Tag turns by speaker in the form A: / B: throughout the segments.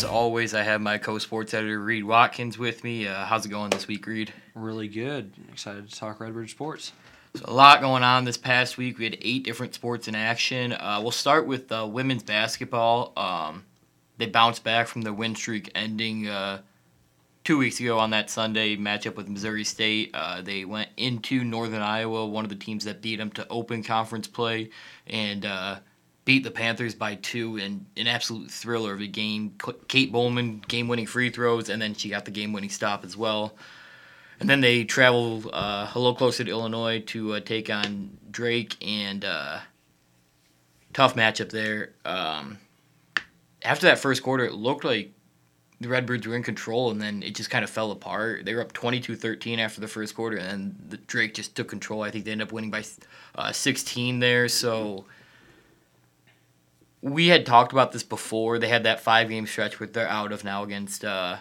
A: as always, I have my co-sports editor Reed Watkins with me. Uh, how's it going this week, Reed?
B: Really good. Excited to talk Redbird sports.
A: So a lot going on this past week. We had eight different sports in action. Uh, we'll start with uh, women's basketball. Um, they bounced back from their win streak ending uh, two weeks ago on that Sunday matchup with Missouri State. Uh, they went into Northern Iowa, one of the teams that beat them to open conference play, and uh, beat the Panthers by two in an absolute thriller of a game. Kate Bowman game-winning free throws, and then she got the game-winning stop as well. And then they travel uh, a little closer to Illinois to uh, take on Drake, and uh, tough matchup there. Um, after that first quarter, it looked like the Redbirds were in control, and then it just kind of fell apart. They were up 22-13 after the first quarter, and the Drake just took control. I think they ended up winning by uh, 16 there. So we had talked about this before. They had that five-game stretch where they're out of now against uh,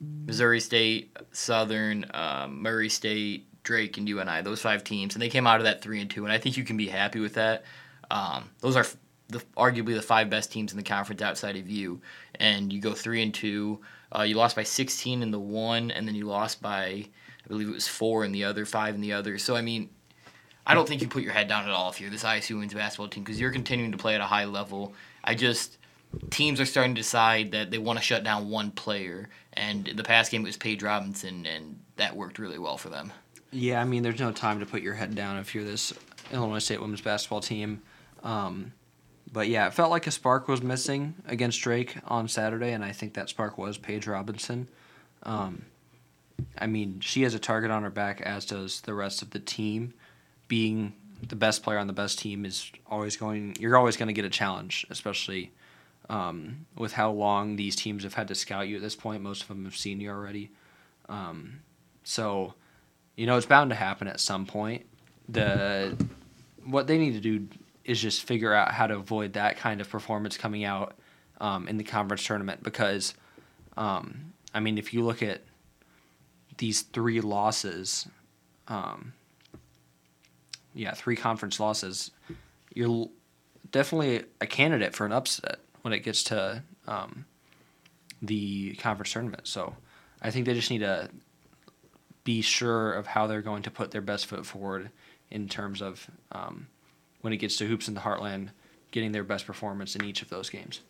A: Missouri State, Southern, um, Murray State, Drake, and UNI. Those five teams, and they came out of that three and two, and I think you can be happy with that. Um, those are the, arguably the five best teams in the conference outside of you, and you go three and two. Uh, you lost by 16 in the one, and then you lost by I believe it was four in the other, five in the other. So I mean, I don't think you put your head down at all if you're this ISU women's basketball team because you're continuing to play at a high level. I just teams are starting to decide that they want to shut down one player, and the past game it was Paige Robinson, and that worked really well for them.
B: Yeah, I mean, there's no time to put your head down if you're this Illinois State women's basketball team. Um, but yeah, it felt like a spark was missing against Drake on Saturday, and I think that spark was Paige Robinson. Um, I mean, she has a target on her back, as does the rest of the team. Being the best player on the best team is always going. You're always going to get a challenge, especially um, with how long these teams have had to scout you at this point. Most of them have seen you already. Um, so, you know, it's bound to happen at some point. The what they need to do is just figure out how to avoid that kind of performance coming out um, in the conference tournament because, um, I mean, if you look at these three losses, um, yeah, three conference losses, you're definitely a candidate for an upset when it gets to um, the conference tournament. So I think they just need to be sure of how they're going to put their best foot forward in terms of um, when it gets to hoops in the heartland, getting their best performance in each of those games.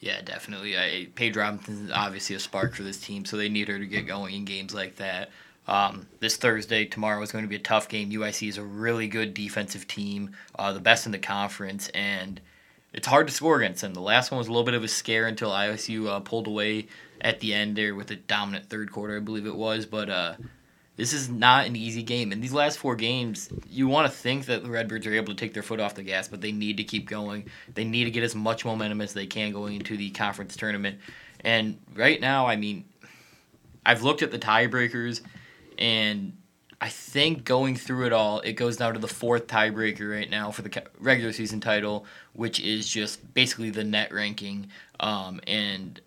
A: Yeah, definitely. I, Paige Robinson is obviously a spark for this team, so they need her to get going in games like that. Um, this Thursday, tomorrow is going to be a tough game. UIC is a really good defensive team, uh, the best in the conference, and it's hard to score against them. The last one was a little bit of a scare until ISU uh, pulled away at the end there with a dominant third quarter, I believe it was. But uh, this is not an easy game. In these last four games, you want to think that the Redbirds are able to take their foot off the gas, but they need to keep going. They need to get as much momentum as they can going into the conference tournament. And right now, I mean, I've looked at the tiebreakers, and I think going through it all, it goes down to the fourth tiebreaker right now for the regular season title, which is just basically the net ranking. Um, and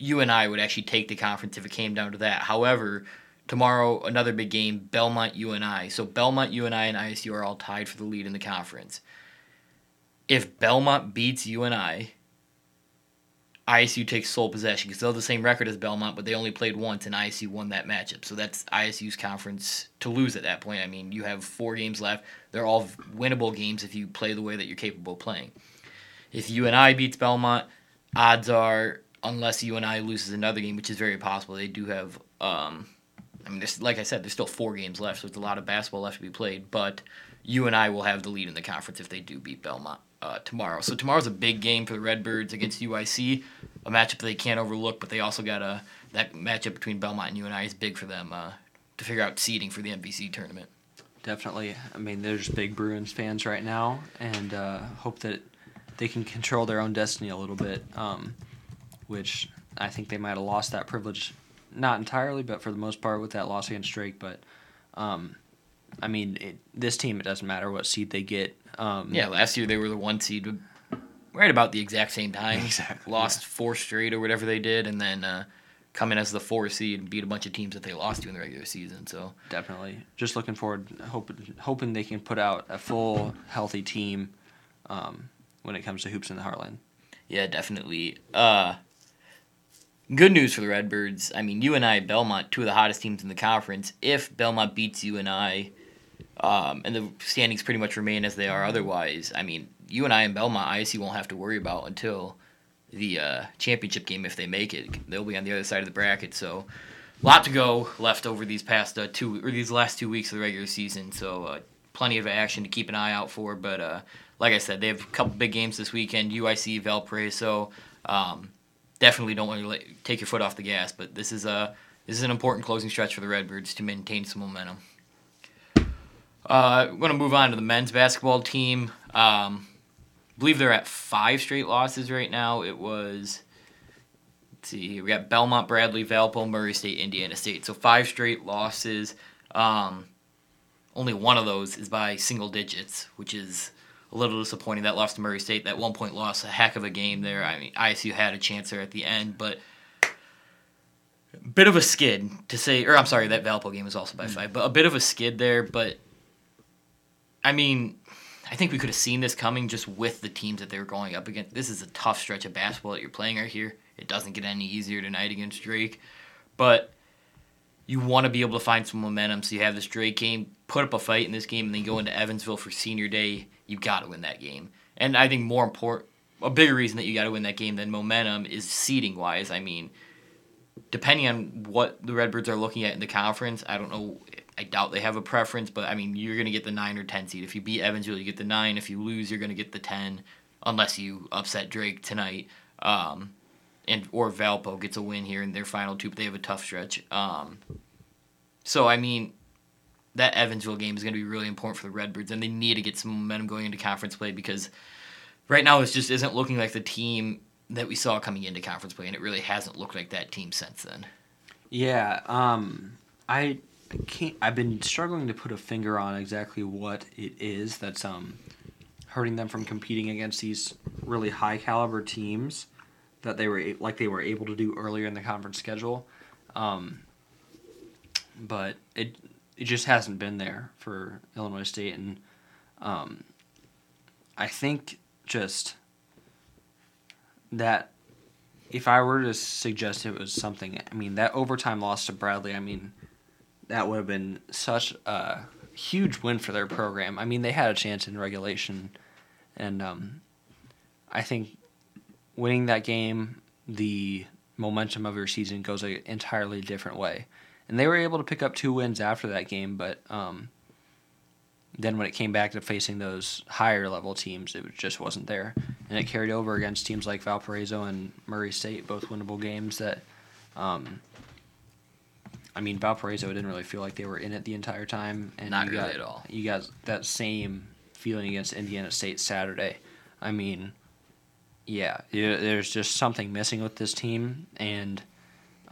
A: I would actually take the conference if it came down to that. However, Tomorrow, another big game, Belmont UNI. So Belmont UNI and I and ISU are all tied for the lead in the conference. If Belmont beats UNI, ISU takes sole possession because they're the same record as Belmont, but they only played once and ISU won that matchup. So that's ISU's conference to lose at that point. I mean, you have four games left. They're all winnable games if you play the way that you're capable of playing. If UNI beats Belmont, odds are, unless UNI loses another game, which is very possible, they do have um, I mean, like I said, there's still four games left, so there's a lot of basketball left to be played. But UNI will have the lead in the conference if they do beat Belmont uh, tomorrow. So tomorrow's a big game for the Redbirds against UIC, a matchup they can't overlook. But they also got a that matchup between Belmont and UNI is big for them uh, to figure out seeding for the MVC tournament.
B: Definitely. I mean, there's big Bruins fans right now, and uh, hope that they can control their own destiny a little bit. Um, which I think they might have lost that privilege not entirely, but for the most part with that loss against Drake. But um, I mean, it, this team it doesn't matter what seed they get. Um,
A: yeah, last year they were the one seed, right about the exact same time.
B: Exactly.
A: Lost yeah. four straight or whatever they did, and then uh, come in as the four seed and beat a bunch of teams that they lost to in the regular season. So
B: definitely, just looking forward, hoping hoping they can put out a full healthy team um, when it comes to hoops in the Heartland.
A: Yeah, definitely. Uh, good news for the Redbirds. I mean, UNI, Belmont, two of the hottest teams in the conference. If Belmont beats UNI, um, and the standings pretty much remain as they are otherwise, I mean, UNI in Belmont, ISU won't have to worry about until the uh, championship game if they make it. They'll be on the other side of the bracket, so a lot to go left over these past uh, two or these last two weeks of the regular season. So uh, plenty of action to keep an eye out for. But uh, like I said, they have a couple big games this weekend: UIC, Valparaiso. Um, definitely don't want to take your foot off the gas, but this is a this is an important closing stretch for the Redbirds to maintain some momentum. Uh, I'm going to move on to the men's basketball team. Um, I believe they're at five straight losses right now. It was let's see, we got Belmont, Bradley, Valpo, Murray State, Indiana State. So five straight losses. Um, only one of those is by single digits, which is a little disappointing. That loss to Murray State, that one point loss, a heck of a game there. I mean, ISU had a chance there at the end, but bit of a skid to say, or I'm sorry, that Valpo game was also by five, but a bit of a skid there. But I mean, I think we could have seen this coming just with the teams that they were going up against. This is a tough stretch of basketball that you're playing right here. It doesn't get any easier tonight against Drake, but you want to be able to find some momentum. So you have this Drake game, put up a fight in this game, and then go into Evansville for senior day. You got to win that game. And I think more important, a bigger reason that you got to win that game than momentum is seeding wise. I mean, depending on what the Redbirds are looking at in the conference, I don't know. I doubt they have a preference, but I mean, you're going to get the nine or ten seed. If you beat Evansville, you get the nine. If you lose, you're going to get the ten, unless you upset Drake tonight. Um, and or Valpo gets a win here in their final two, but they have a tough stretch. Um, so I mean, that Evansville game is going to be really important for the Redbirds, and they need to get some momentum going into conference play because right now it just isn't looking like the team that we saw coming into conference play, and it really hasn't looked like that team since then.
B: Yeah, um, I can't. I've been struggling to put a finger on exactly what it is that's um, hurting them from competing against these really high caliber teams that they were like they were able to do earlier in the conference schedule. Um, but it it just hasn't been there for Illinois State, and um, I think just that if I were to suggest it was something, I mean that overtime loss to Bradley, I mean that would have been such a huge win for their program. I mean they had a chance in regulation, and um, I think winning that game, the momentum of your season goes an entirely different way and they were able to pick up two wins after that game. But um, then when it came back to facing those higher level teams, it just wasn't there, and it carried over against teams like Valparaiso and Murray State, both winnable games. That, um, I mean, Valparaiso didn't really feel like they were in it the entire time, and
A: not
B: you
A: really
B: got,
A: at all.
B: You got that same feeling against Indiana State Saturday. I mean, yeah, there's just something missing with this team, and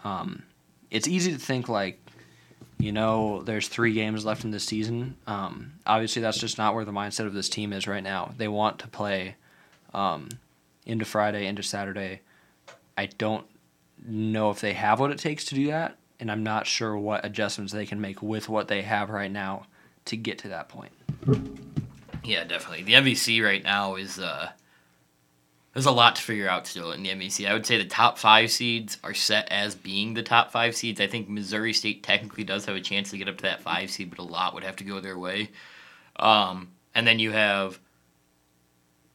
B: um, it's easy to think like, you know, there's three games left in the season. Um, obviously, that's just not where the mindset of this team is right now. They want to play um, into Friday, into Saturday. I don't know if they have what it takes to do that, and I'm not sure what adjustments they can make with what they have right now to get to that point.
A: Yeah, definitely. The MVC right now is uh, there's a lot to figure out still in the MVC. I would say the top five seeds are set as being the top five seeds. I think Missouri State technically does have a chance to get up to that five seed, but a lot would have to go their way. Um, and then you have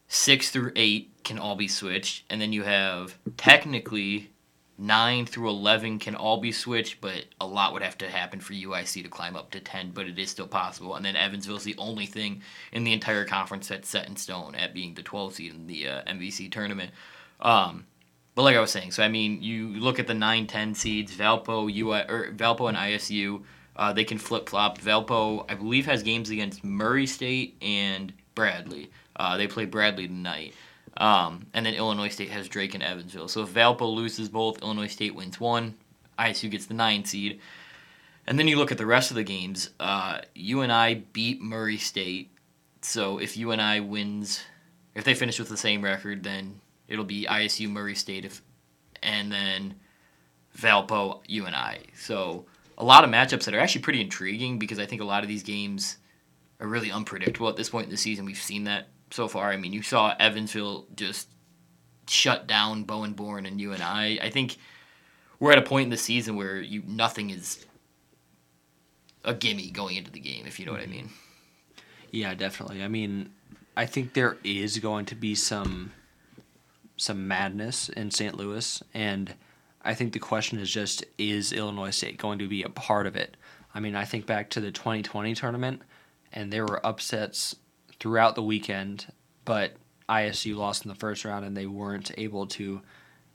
A: six through eight can all be switched, and then you have technically 9 through 11 can all be switched, but a lot would have to happen for UIC to climb up to 10, but it is still possible. And then Evansville is the only thing in the entire conference that's set in stone at being the 12 seed in the uh, MVC tournament. Um, but like I was saying, so I mean, you look at the 9 10 seeds, Valpo, UI, or Valpo and ISU, uh, they can flip flop. Valpo, I believe, has games against Murray State and Bradley. Uh, they play Bradley tonight. Um, and then Illinois State has Drake and Evansville. So if Valpo loses both, Illinois State wins one. ISU gets the nine seed. And then you look at the rest of the games. Uh, I beat Murray State. So if UNI wins, if they finish with the same record, then it'll be ISU Murray State, if, and then Valpo UNI. So a lot of matchups that are actually pretty intriguing because I think a lot of these games are really unpredictable at this point in the season. We've seen that so far. I mean, you saw Evansville just shut down Bowen Born and UNI I think we're at a point in the season where you nothing is a gimme going into the game, if you know what I mm-hmm. mean.
B: Yeah, definitely. I mean, I think there is going to be some some madness in St. Louis, and I think the question is just is Illinois State going to be a part of it? I mean, I think back to the 2020 tournament, and there were upsets throughout the weekend, but ISU lost in the first round, and they weren't able to,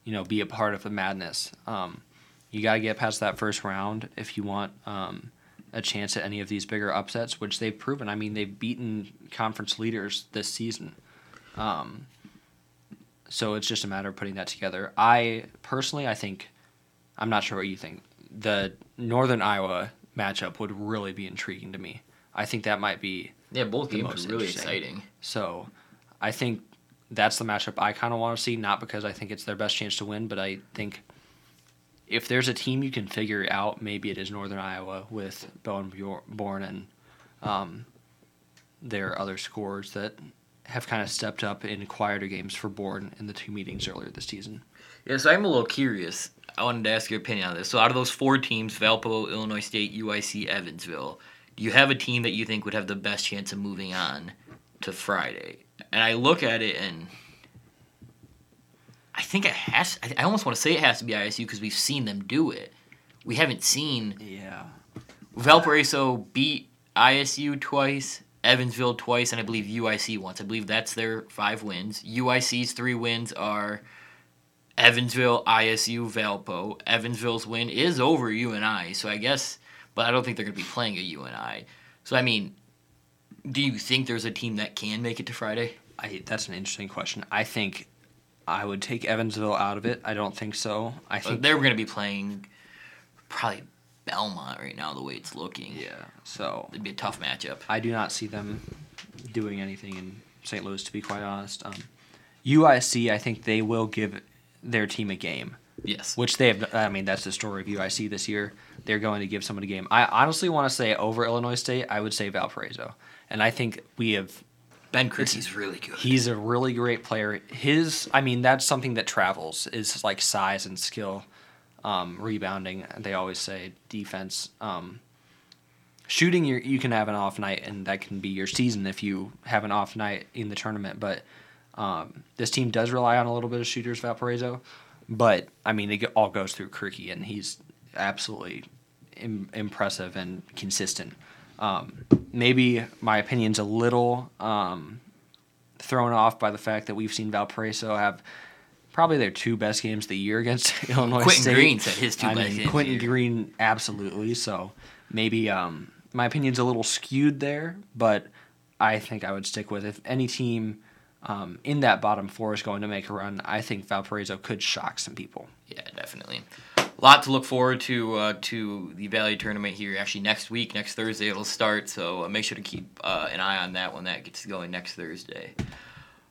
B: you know, be a part of the madness. Um, you got to get past that first round if you want um, a chance at any of these bigger upsets, which they've proven. I mean, they've beaten conference leaders this season. Um, so it's just a matter of putting that together. I personally, I think, I'm not sure what you think. The Northern Iowa matchup would really be intriguing to me. I think that might be
A: Yeah, both games
B: most
A: are really exciting.
B: so. I think that's the matchup I kind of want to see, not because I think it's their best chance to win, but I think if there's a team you can figure out, maybe it is Northern Iowa with Bowen and um, their other scores that have kind of stepped up in quieter games for Born in the two meetings earlier this season.
A: Yeah, so I'm a little curious. I wanted to ask your opinion on this. So, out of those four teams, Valpo, Illinois State, UIC, Evansville, you have a team that you think would have the best chance of moving on to Friday? And I look at it and I think it has. I almost want to say it has to be ISU because we've seen them do it. We haven't seen
B: Yeah.
A: Valparaiso beat ISU twice, Evansville twice, and I believe UIC once. I believe that's their five wins. UIC's three wins are Evansville, ISU, Valpo. Evansville's win is over UNI, so I guess, but I don't think they're going to be playing a UNI. So, I mean, do you think there's a team that can make it to Friday?
B: I, that's an interesting question. I think I would take Evansville out of it. I don't think so. I think
A: They're going to be playing probably Belmont right now, the way it's looking.
B: yeah. So
A: It'd be a tough matchup.
B: I do not see them doing anything in St. Louis, to be quite honest. Um, UIC, I think they will give their team a game,
A: Yes.
B: which they have. I mean, that's the story of UIC this year. They're going to give someone a game. I honestly want to say over Illinois State, I would say Valparaiso, and I think we have.
A: Ben Krikke's really good.
B: He's a really great player. His, I mean, that's something that travels is like size and skill, um, rebounding. They always say defense. Um, shooting, you you can have an off night, and that can be your season if you have an off night in the tournament. But um, this team does rely on a little bit of shooters, Valparaiso. But I mean, it all goes through Krikke, and he's absolutely Im- impressive and consistent. Um, maybe my opinion's a little um, thrown off by the fact that we've seen Valparaiso have probably their two best games of the year against Illinois
A: Quentin
B: State.
A: Green said his two
B: I
A: best
B: mean,
A: games
B: Quentin. Green, absolutely. So maybe um, my opinion's a little skewed there, but I think I would stick with if any team um, in that bottom four is going to make a run. I think Valparaiso could shock some people.
A: Yeah, definitely. A lot to look forward to uh, to the Valley tournament here. Actually, next week, next Thursday, it'll start. So uh, make sure to keep uh, an eye on that when that gets going next Thursday.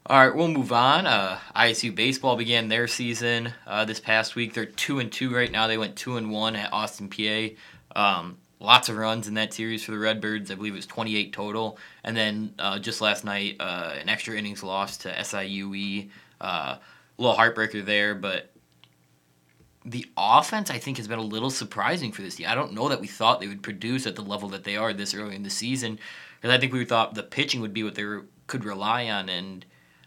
A: All right, we'll move on. Uh, ISU baseball began their season uh, this past week. They're two and two right now. They went two and one at Austin Peay. Um, lots of runs in that series for the Redbirds. I believe it was 28 total. And then uh, just last night, uh, an extra innings loss to SIUE. Uh, a little heartbreaker there, but the offense I think has been a little surprising for this team. I don't know that we thought they would produce at the level that they are this early in the season because I think we thought the pitching would be what they were, could rely on and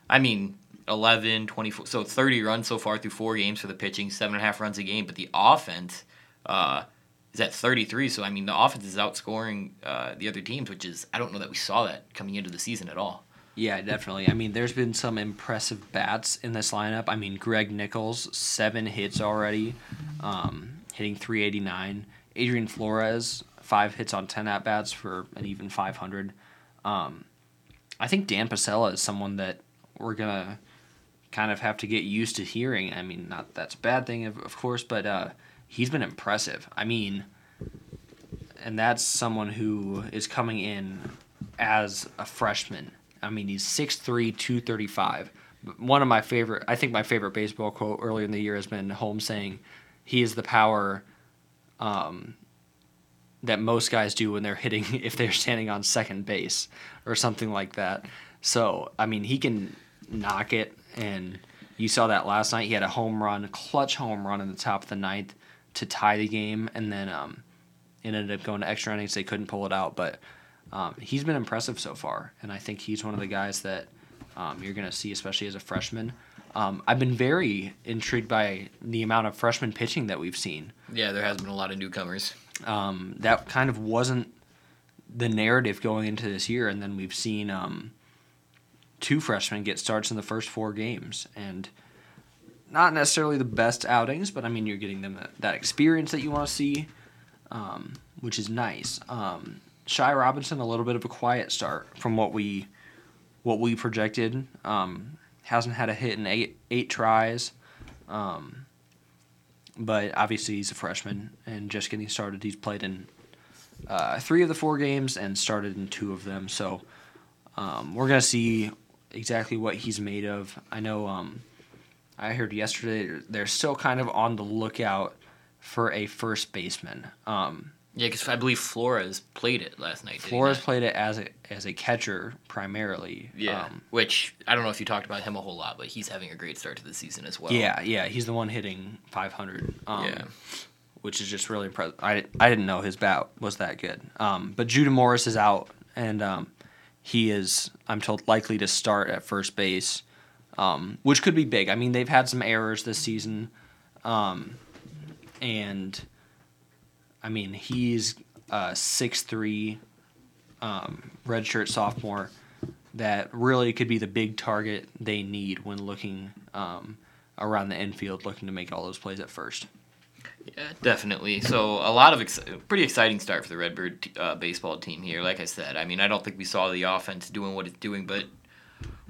A: I mean 11 24 so 30 runs so far through four games for the pitching seven and a half runs a game but the offense uh, is at 33 so I mean the offense is outscoring uh, the other teams which is I don't know that we saw that coming into the season at all
B: Yeah, definitely. I mean, there's been some impressive bats in this lineup. I mean, Greg Nichols, seven hits already, um, hitting 389. Adrian Flores, five hits on 10 at bats for an even 500. Um, I think Dan Pasella is someone that we're going to kind of have to get used to hearing. I mean, not that's a bad thing, of, of course, but uh, he's been impressive. I mean, and that's someone who is coming in as a freshman. I mean, he's 6'3", 235. One of my favorite, I think my favorite baseball quote earlier in the year has been Holmes saying, "He is the power um, that most guys do when they're hitting if they're standing on second base or something like that." So, I mean, he can knock it, and You saw that last night. He had a home run, a clutch home run in the top of the ninth to tie the game, and then um, it ended up going to extra innings. They couldn't pull it out, but um, he's been impressive so far, and I think he's one of the guys that um, you're going to see, especially as a freshman. Um, I've been very intrigued by the amount of freshman pitching that we've seen.
A: Yeah, there has been a lot of newcomers.
B: Um, that kind of wasn't the narrative going into this year, and then we've seen um, two freshmen get starts in the first four games, and not necessarily the best outings, but I mean you're getting them that, that experience that you want to see, um, which is nice. Um, Shy Robinson, a little bit of a quiet start from what we what we projected. Um, hasn't had a hit in eight eight tries. Um, but obviously he's a freshman and just getting started. He's played in uh, three of the four games and started in two of them. So um, we're gonna see exactly what he's made of. I know. I heard yesterday they're still kind of on the lookout for a first baseman. Um,
A: Yeah, because I believe Flores played it last night.
B: Flores played it as a as a catcher primarily.
A: Yeah,
B: Um,
A: which I don't know if you talked about him a whole lot, but he's having a great start to the season as well.
B: yeah, yeah, he's the one hitting 500. Um,
A: Yeah.
B: which is just really impressive. I, I didn't know his bat was that good. Um, but Judah Morris is out, and um, he is, I'm told, likely to start at first base, um, which could be big. I mean, they've had some errors this season, um, and I mean, he's a six-three um, redshirt sophomore that really could be the big target they need when looking um, around the infield, looking to make all those plays at first.
A: Yeah, definitely. So a lot of ex- pretty exciting start for the Redbird uh, baseball team here. Like I said, I mean, I don't think we saw the offense doing what it's doing, but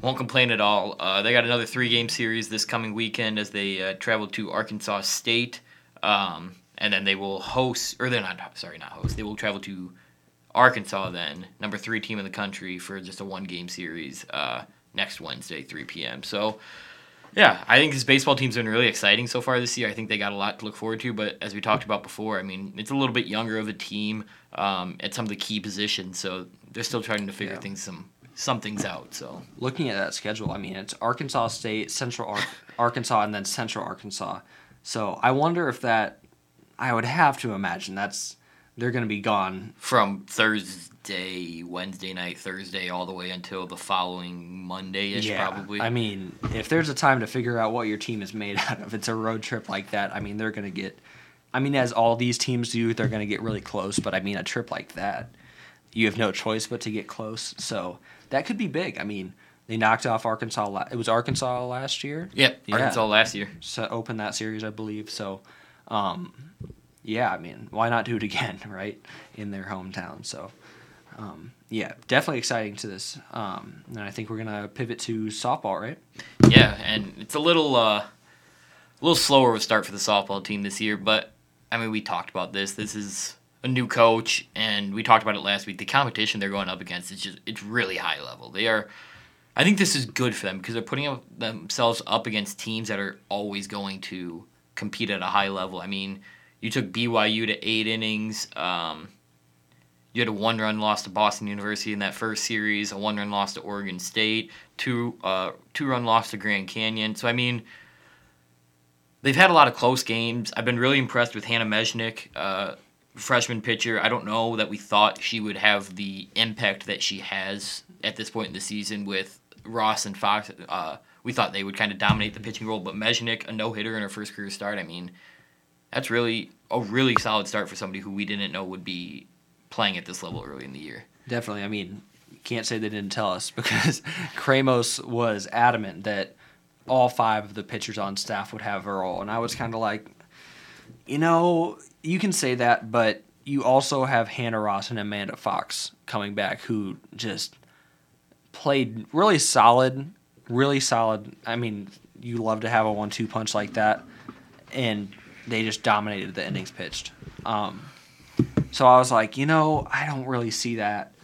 A: won't complain at all. Uh, they got another three-game series this coming weekend as they uh, travel to Arkansas State, um, and then they will host, or they're not sorry, not host. They will travel to Arkansas then, number three team in the country for just a one-game series uh, next Wednesday, 3 p.m. So. Yeah, I think this baseball team's been really exciting so far this year. I think they got a lot to look forward to. But as we talked about before, I mean, it's a little bit younger of a team um, at some of the key positions, so they're still trying to figure
B: Yeah.
A: things some some things out. So
B: looking at that schedule, I mean, it's Arkansas State, Central Ar- Arkansas, and then Central Arkansas. So I wonder if that, I would have to imagine that's they're going to be gone.
A: from Thursday, Wednesday night, Thursday, all the way until the following Monday ish, yeah, probably.
B: I mean, if there's a time to figure out what your team is made out of, it's a road trip like that. I mean, they're going to get. I mean, as all these teams do, they're going to get really close. But I mean, a trip like that, you have no choice but to get close. So that could be big. I mean, they knocked off Arkansas. La- it was Arkansas last year.
A: yep,
B: Yeah.
A: Arkansas last year.
B: to open that series, I believe. So, um, yeah, I mean, why not do it again, right, in their hometown? So, um, yeah, definitely exciting to this. Um, and I think we're gonna pivot to softball, right?
A: Yeah, and it's a little uh, a little slower of a start for the softball team this year, but I mean we talked about this. This is a new coach, and we talked about it last week. The competition they're going up against is just it's really high level. They are. I think this is good for them because they're putting themselves up against teams that are always going to compete at a high level. I mean, you took BYU to eight innings. Um, you had a one-run loss to Boston University in that first series, a one-run loss to Oregon State, two uh, two-run loss to Grand Canyon. So I mean, they've had a lot of close games. I've been really impressed with Hannah Meshnick, uh, freshman pitcher. I don't know that we thought she would have the impact that she has at this point in the season with Ross and Fox. Uh, we thought they would kind of dominate the pitching role, but Meshnick, a no-hitter in her first career start. I mean, that's really a really solid start for somebody who we didn't know would be playing at this level early in the year.
B: Definitely. I mean, can't say they didn't tell us because Kramos was adamant that all five of the pitchers on staff would have a role, and I was kind of like, you know, you can say that, but you also have Hannah Ross and Amanda Fox coming back who just played really solid, really solid. I mean, you love to have a one-two punch like that, and they just dominated the innings pitched. Um, so I was like, you know, I don't really see that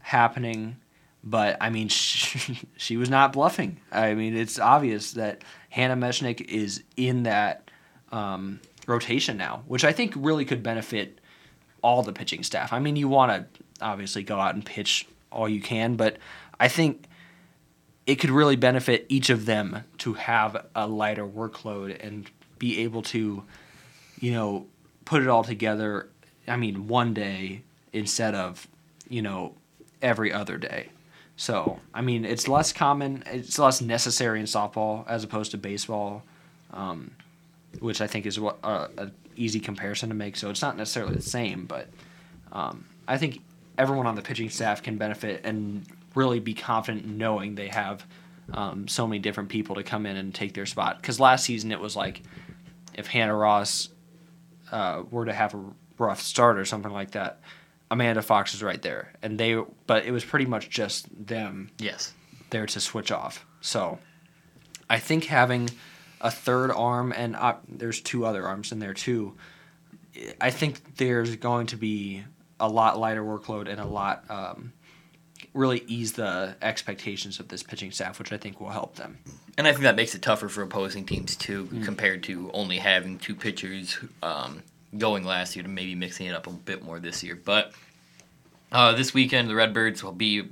B: happening. But I mean, she, she was not bluffing. I mean, it's obvious that Hannah Meshnick is in that um, rotation now, which I think really could benefit all the pitching staff. I mean, you want to obviously go out and pitch all you can, but I think it could really benefit each of them to have a lighter workload and be able to, you know, put it all together. I mean, one day instead of, you know, every other day. So, I mean, it's less common, it's less necessary in softball as opposed to baseball, um, which I think is what uh, a easy comparison to make. So it's not necessarily the same, but um, I think everyone on the pitching staff can benefit and really be confident knowing they have um, so many different people to come in and take their spot. Because last season it was like if Hannah Ross uh, were to have a rough start or something like that, Amanda Fox is right there, and they. But it was pretty much just them.
A: Yes.
B: There to switch off. So, I think having a third arm and uh, there's two other arms in there too. I think there's going to be a lot lighter workload and a lot um, really ease the expectations of this pitching staff, which I think will help them.
A: And I think that makes it tougher for opposing teams too, mm. compared to only having two pitchers um, going last year to maybe mixing it up a bit more this year. But uh, this weekend, the Redbirds will be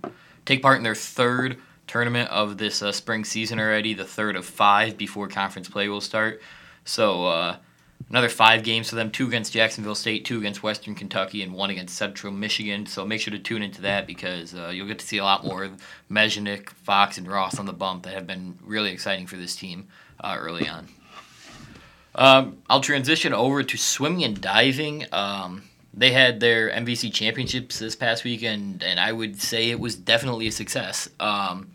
A: take part in their third tournament of this uh, spring season already, the third of five before conference play will start. So uh, another five games for them: two against Jacksonville State, two against Western Kentucky, and one against Central Michigan. So make sure to tune into that because uh, you'll get to see a lot more of Meshnick, Fox, and Ross on the bump that have been really exciting for this team uh, early on. Um, I'll transition over to swimming and diving. Um, they had their MVC championships this past weekend, and I would say it was definitely a success. Um,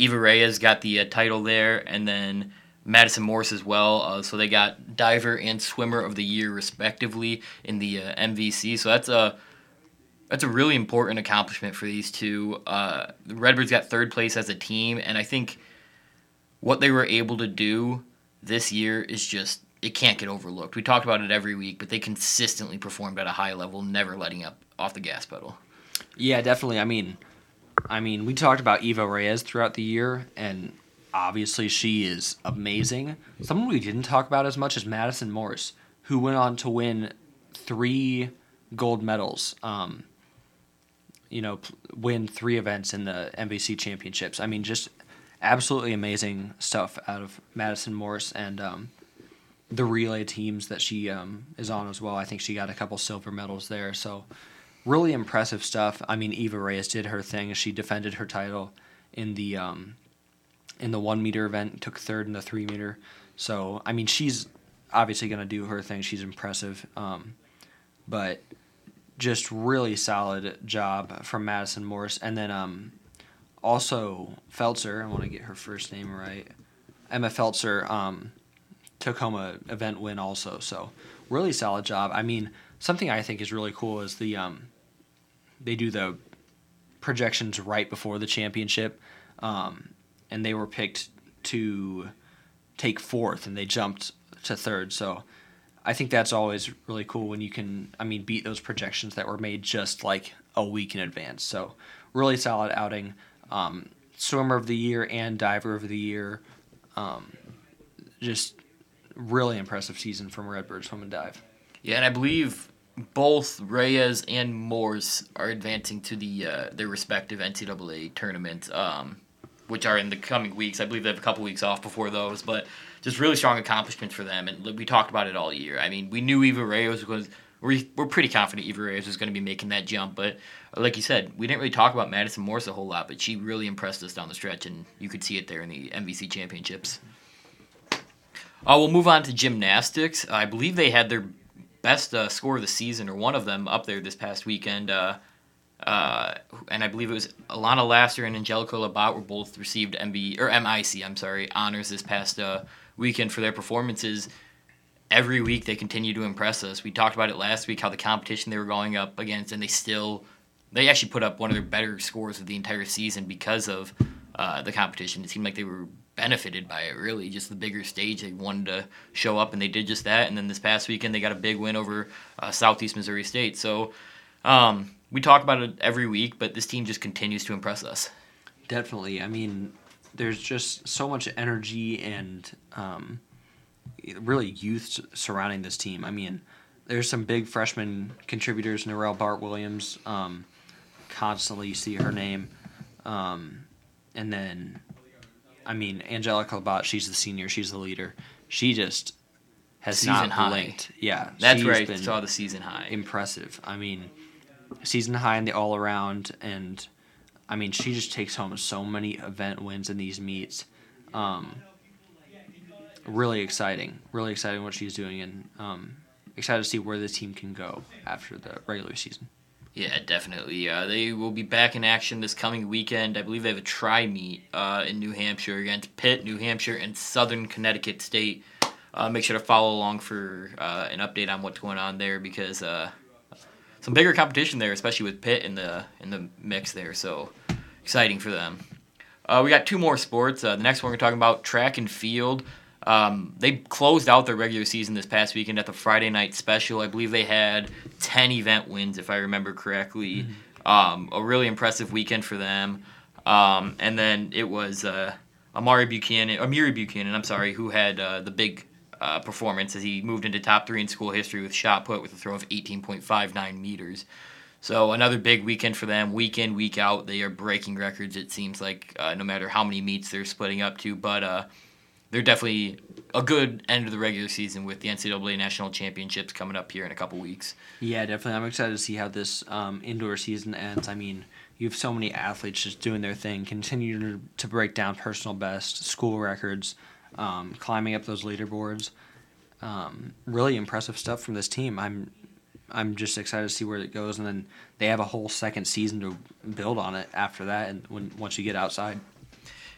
A: Eva Reyes got the uh, title there, and then Madison Morse as well. Uh, so they got diver and swimmer of the year respectively in the uh, MVC. So that's a that's a really important accomplishment for these two. Uh, the Redbirds got third place as a team, and I think what they were able to do this year is just it can't get overlooked. We talked about it every week, but they consistently performed at a high level, never letting up off the gas pedal.
B: Yeah, definitely. I mean, I mean, we talked about Eva Reyes throughout the year, and obviously she is amazing. Someone we didn't talk about as much is Madison Morse, who went on to win three gold medals. Um, you know, win three events in the MVC championships. I mean, just absolutely amazing stuff out of Madison Morse, and um, the relay teams that she um, is on as well. I think she got a couple silver medals there. So really impressive stuff. I mean, Eva Reyes did her thing. She defended her title in the um, in the one meter event, took third in the three meter. So I mean, she's obviously going to do her thing. She's impressive, um, but just really solid job from Madison Morse. And then um, also Feltzer. I want to get her first name right. Emma Feltzer. Um, took home a event win also. So really solid job. I mean, something I think is really cool is the um, they do the projections right before the championship, um, and they were picked to take fourth, and they jumped to third. So I think that's always really cool when you can, I mean, beat those projections that were made just like a week in advance. So really solid outing. Um, swimmer of the year and diver of the year. Um, just really impressive season from Redbird Swim and Dive.
A: Yeah, and I believe both Reyes and Morse are advancing to the uh, their respective NCAA tournaments, um, which are in the coming weeks. I believe they have a couple weeks off before those, but just really strong accomplishments for them. And we talked about it all year. I mean, we knew Eva Reyes was. We're, we're pretty confident Eva Reyes was going to be making that jump, but like you said, we didn't really talk about Madison Morse a whole lot, but she really impressed us down the stretch, and you could see it there in the MVC championships. Uh, we'll move on to gymnastics. I believe they had their best uh, score of the season, or one of them, up there this past weekend. Uh, uh, and I believe it was Alana Lasser and Angelica Labat were both received MB or MIC, I'm sorry, honors this past uh, weekend for their performances. Every week they continue to impress us. We talked about it last week how the competition they were going up against, and they still they actually put up one of their better scores of the entire season because of uh, the competition. It seemed like they were benefited by it really just the bigger stage. They wanted to show up and they did just that and then this past weekend they got a big win over uh, southeast missouri state. So um, we talk about it every week but this team just continues to impress us.
B: Definitely. I mean there's just so much energy and um, really youth surrounding this team. I mean there's some big freshman contributors Narelle bart williams um, constantly see her name um, and then I mean, Angelica Labat, she's the senior, she's the leader. She just has
A: Season
B: not
A: high.
B: blinked. Yeah,
A: That's where I saw the season high.
B: impressive. I mean, season high in the all around, and I mean, she just takes home so many event wins in these meets. Um, really exciting, really exciting what she's doing, and um, excited to see where the team can go after the regular season.
A: Yeah, definitely. Uh, they will be back in action this coming weekend. I believe they have a try meet uh, in New Hampshire against Pitt, New Hampshire, and Southern Connecticut State. Uh, make sure to follow along for uh, an update on what's going on there because uh, some bigger competition there, especially with Pitt in the in the mix there. So exciting for them. Uh, we got two more sports. The next one we're talking about track and field. Um, they closed out their regular season this past weekend at the Friday night special. I believe they had 10 event wins, if I remember correctly. Um, a really impressive weekend for them. Um, and then it was uh, Amari Buchanan, Amiri Buchanan, I'm sorry, who had uh, the big uh, performance as he moved into top three in school history with shot put with a throw of 18.59 meters. So another big weekend for them. Week in, week out, they are breaking records. It seems like uh, no matter how many meets they're splitting up to, but uh, they're definitely a good end of the regular season with the NCAA national championships coming up here in a couple weeks.
B: Yeah, definitely. I'm excited to see how this um, indoor season ends. I mean, you have so many athletes just doing their thing, continuing to break down personal best, school records, um, climbing up those leaderboards. Um, really impressive stuff from this team. I'm I'm just excited to see where it goes, and then they have a whole second season to build on it after that, and when once you get outside.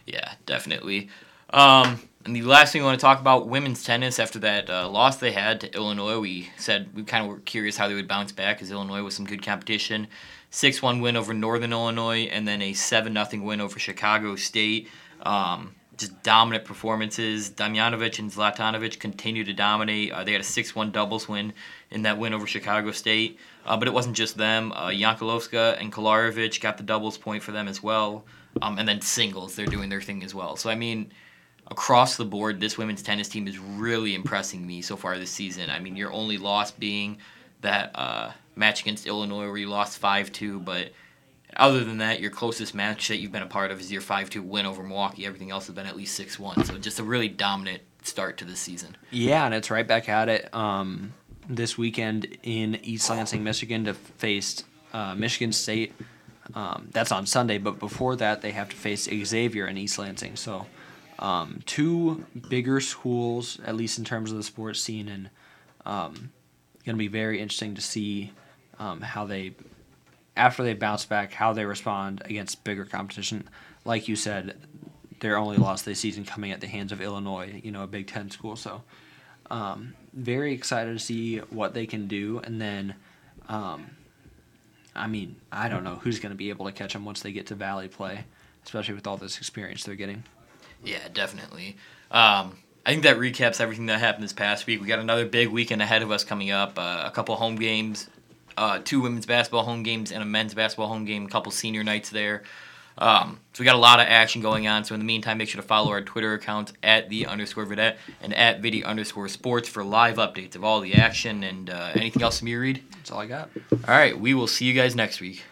A: Yeah, definitely. Um, and the last thing I want to talk about women's tennis after that uh, loss they had to Illinois. We said we kind of were curious how they would bounce back because Illinois was some good competition. 6 1 win over Northern Illinois and then a 7 0 win over Chicago State. Um, just dominant performances. Damjanovic and Zlatanovic continue to dominate. Uh, they had a 6 1 doubles win in that win over Chicago State. Uh, but it wasn't just them. Uh, Yankolovska and Kolarovic got the doubles point for them as well. Um, and then singles, they're doing their thing as well. So, I mean, across the board, this women's tennis team is really impressing me so far this season. I mean, your only loss being that uh, match against Illinois where you lost 5 2, but other than that, your closest match that you've been a part of is your 5 2 win over Milwaukee. Everything else has been at least 6 1. So, just a really dominant start to the season.
B: Yeah, and it's right back at it um, this weekend in East Lansing, Michigan, to face uh, Michigan State. Um, that's on Sunday, but before that, they have to face Xavier in East Lansing. So, um, two bigger schools, at least in terms of the sports scene, and um, going to be very interesting to see um, how they, after they bounce back, how they respond against bigger competition. Like you said, their only loss this season coming at the hands of Illinois, you know, a Big Ten school. So, um, very excited to see what they can do, and then. Um, I mean, I don't know who's going to be able to catch them once they get to Valley play, especially with all this experience they're getting.
A: Yeah, definitely. Um, I think that recaps everything that happened this past week. We got another big weekend ahead of us coming up. Uh, a couple home games, uh, two women's basketball home games, and a men's basketball home game. A couple senior nights there. Um, so we got a lot of action going on. So in the meantime, make sure to follow our Twitter accounts at the underscore vidette and at vidi underscore sports for live updates of all the action and uh, anything else from you, Reed.
B: That's all I got.
A: All right, we will see you guys next week.